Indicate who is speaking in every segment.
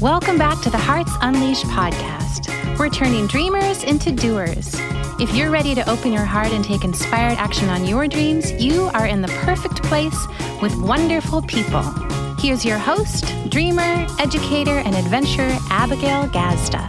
Speaker 1: Welcome back to the Hearts Unleashed podcast. We're turning dreamers into doers. If you're ready to open your heart and take inspired action on your dreams, you are in the perfect place with wonderful people. Here's your host, dreamer, educator, and adventurer, Abigail Gazda.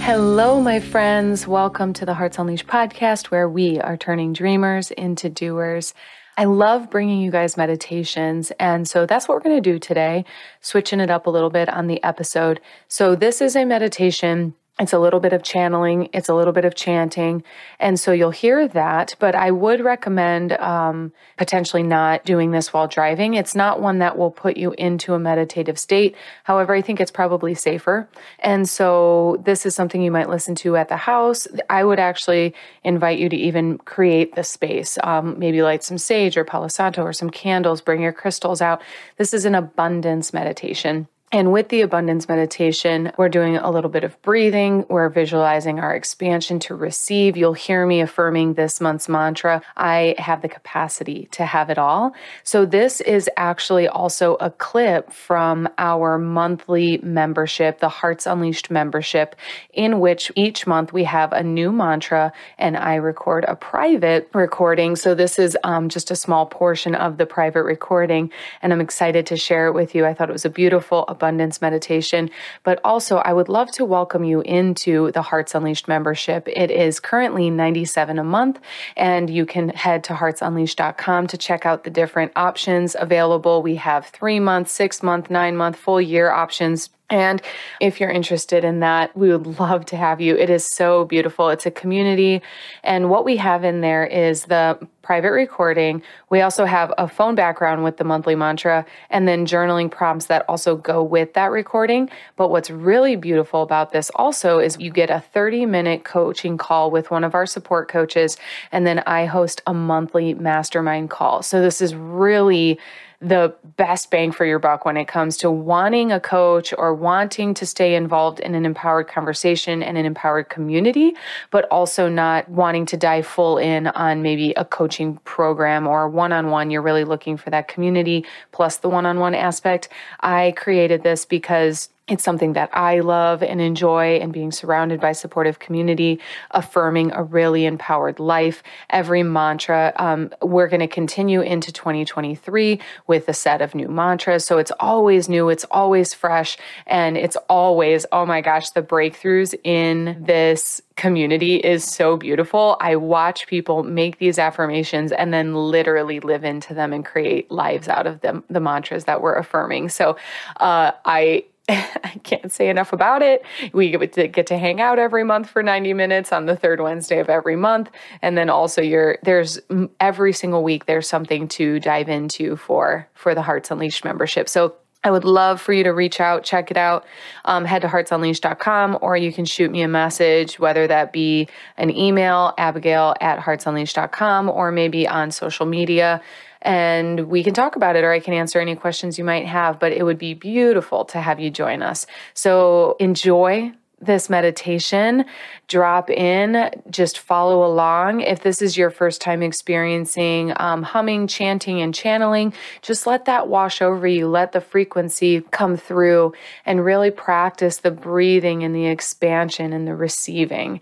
Speaker 2: Hello, my friends. Welcome to the Hearts Unleashed podcast, where we are turning dreamers into doers. I love bringing you guys meditations. And so that's what we're going to do today, switching it up a little bit on the episode. So, this is a meditation it's a little bit of channeling, it's a little bit of chanting. And so you'll hear that, but I would recommend um, potentially not doing this while driving. It's not one that will put you into a meditative state. However, I think it's probably safer. And so this is something you might listen to at the house. I would actually invite you to even create the space. Um, maybe light some sage or Palo Santo or some candles, bring your crystals out. This is an abundance meditation. And with the abundance meditation, we're doing a little bit of breathing. We're visualizing our expansion to receive. You'll hear me affirming this month's mantra I have the capacity to have it all. So, this is actually also a clip from our monthly membership, the Hearts Unleashed membership, in which each month we have a new mantra and I record a private recording. So, this is um, just a small portion of the private recording, and I'm excited to share it with you. I thought it was a beautiful, abundance meditation. But also, I would love to welcome you into the Hearts Unleashed membership. It is currently 97 a month, and you can head to heartsunleashed.com to check out the different options available. We have three month, six month, nine month, full year options and if you're interested in that, we would love to have you. It is so beautiful. It's a community. And what we have in there is the private recording. We also have a phone background with the monthly mantra and then journaling prompts that also go with that recording. But what's really beautiful about this also is you get a 30 minute coaching call with one of our support coaches. And then I host a monthly mastermind call. So this is really the best bang for your buck when it comes to wanting a coach or wanting to stay involved in an empowered conversation and an empowered community, but also not wanting to dive full in on maybe a coaching program or one on one. You're really looking for that community plus the one on one aspect. I created this because it's something that I love and enjoy, and being surrounded by supportive community, affirming a really empowered life. Every mantra, um, we're going to continue into 2023 with a set of new mantras. So it's always new, it's always fresh, and it's always, oh my gosh, the breakthroughs in this community is so beautiful. I watch people make these affirmations and then literally live into them and create lives out of them, the mantras that we're affirming. So uh, I I can't say enough about it. We get to, hang out every month for 90 minutes on the third Wednesday of every month. And then also you're, there's every single week there's something to dive into for for the Hearts Unleashed membership. So I would love for you to reach out, check it out. Um, head to heartsunleashed.com or you can shoot me a message, whether that be an email, abigail at heartsunleashed.com, or maybe on social media and we can talk about it or I can answer any questions you might have. But it would be beautiful to have you join us. So enjoy this meditation, drop in, just follow along. If this is your first time experiencing um, humming, chanting, and channeling, just let that wash over you. Let the frequency come through and really practice the breathing and the expansion and the receiving.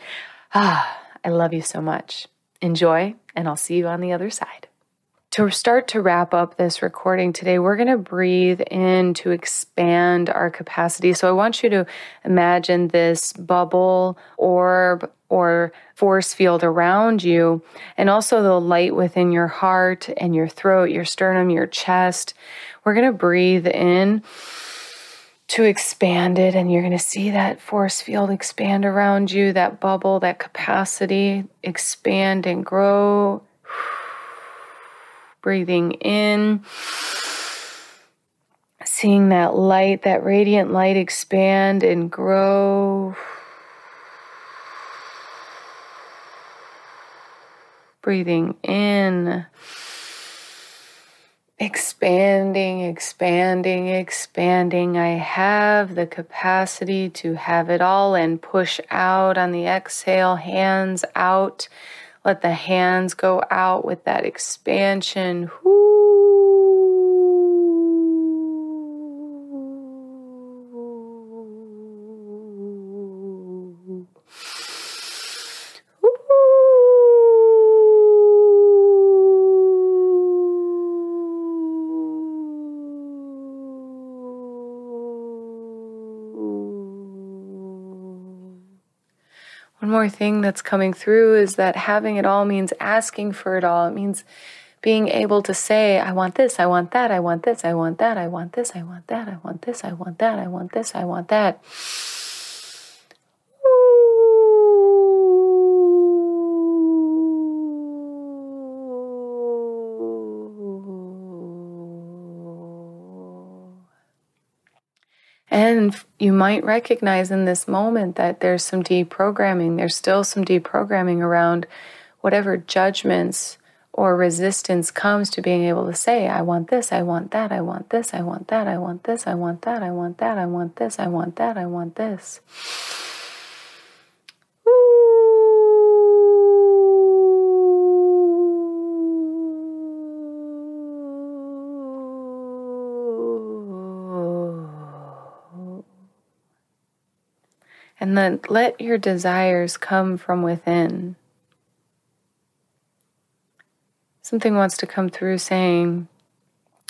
Speaker 2: Ah, I love you so much. Enjoy, and I'll see you on the other side to start to wrap up this recording today, we're going to breathe in to expand our capacity. So I want you to imagine this bubble, orb, or force field around you, and also the light within your heart and your throat, your sternum, your chest. We're going to breathe in to expand it, and you're going to see that force field expand around you, that bubble, that capacity expand and grow breathing in, seeing that light, that radiant light expand and grow. Breathing in, expanding, expanding, expanding. I have the capacity to have it all and push out on the exhale, hands out let the hands go out with that expansion. Whoo. More thing that's coming through is that having it all means asking for it all. It means being able to say, I want this, I want that, I want this, I want that, I want this, I want that, I want this, I want that, I want this, I want that. And you might recognize in this moment that there's some deprogramming. There's still some deprogramming around whatever judgments or resistance comes to being able to say, I want this, I want that, I want this, I want that, I want this, I want that, I want that, I want this, I want that, I want this. And then let your desires come from within. Something wants to come through saying,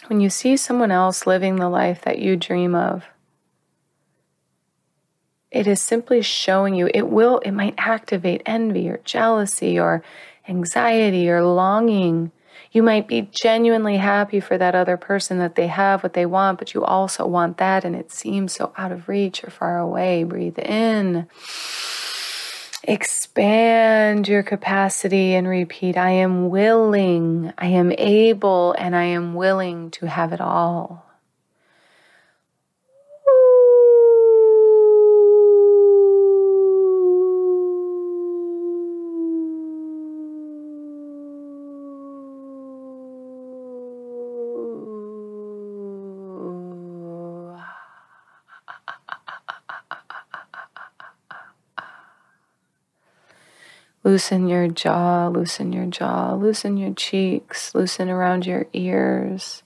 Speaker 2: when you see someone else living the life that you dream of, it is simply showing you, it will, it might activate envy or jealousy or anxiety or longing. You might be genuinely happy for that other person that they have what they want, but you also want that and it seems so out of reach or far away. Breathe in. Expand your capacity and repeat I am willing, I am able, and I am willing to have it all. Loosen your jaw, loosen your jaw, loosen your cheeks, loosen around your ears.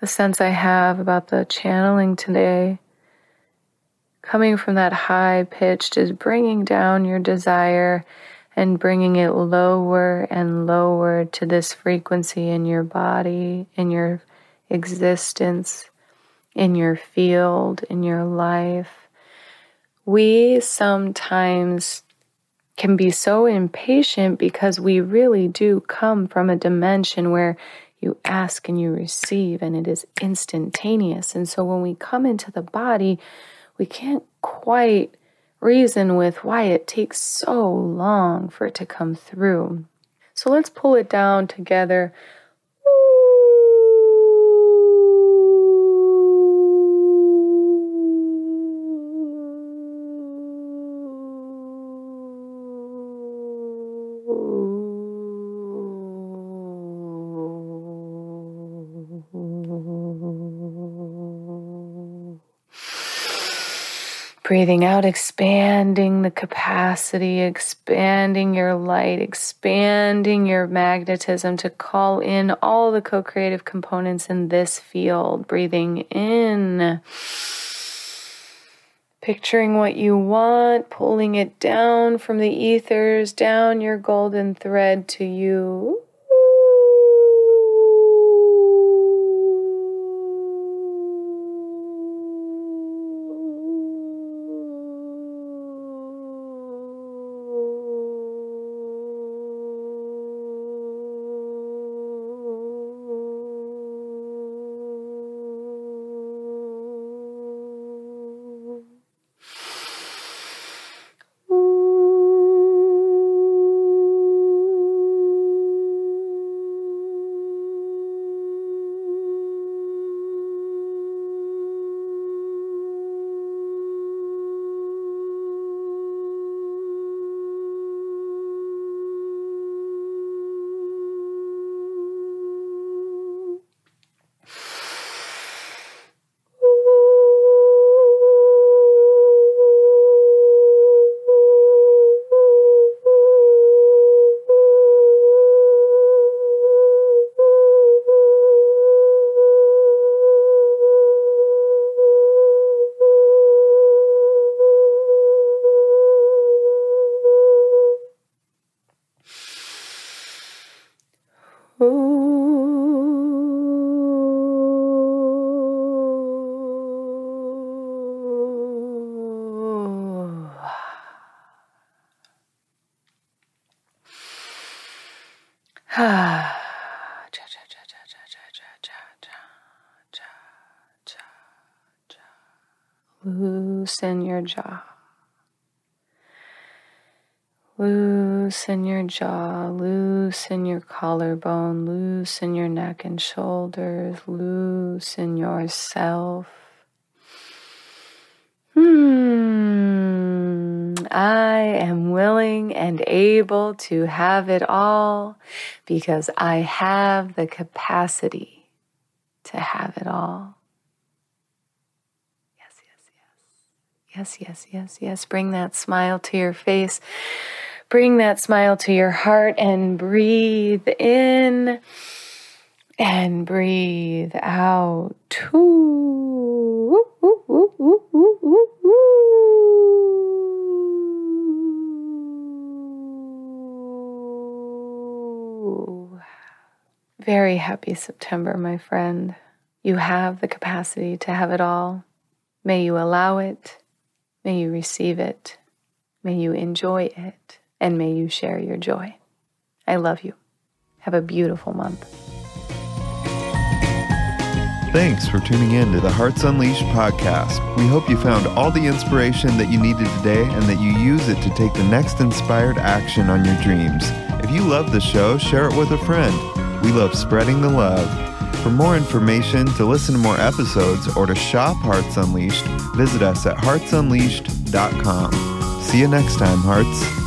Speaker 2: The sense I have about the channeling today coming from that high pitched is bringing down your desire and bringing it lower and lower to this frequency in your body, in your existence, in your field, in your life. We sometimes can be so impatient because we really do come from a dimension where you ask and you receive and it is instantaneous. And so when we come into the body, we can't quite reason with why it takes so long for it to come through. So let's pull it down together. Breathing out, expanding the capacity, expanding your light, expanding your magnetism to call in all the co creative components in this field. Breathing in, picturing what you want, pulling it down from the ethers, down your golden thread to you. Jaw. Loosen your jaw, loosen your collarbone, loosen your neck and shoulders, loosen yourself. Hmm, I am willing and able to have it all because I have the capacity to have it all. Yes, yes, yes. Yes, yes, yes, yes. Bring that smile to your face. Bring that smile to your heart and breathe in and breathe out. Very happy September, my friend. You have the capacity to have it all. May you allow it. May you receive it. May you enjoy it and may you share your joy. I love you. Have a beautiful month.
Speaker 3: Thanks for tuning in to the Hearts Unleashed podcast. We hope you found all the inspiration that you needed today and that you use it to take the next inspired action on your dreams. If you love the show, share it with a friend. We love spreading the love. For more information, to listen to more episodes, or to shop Hearts Unleashed, visit us at heartsunleashed.com. See you next time, Hearts.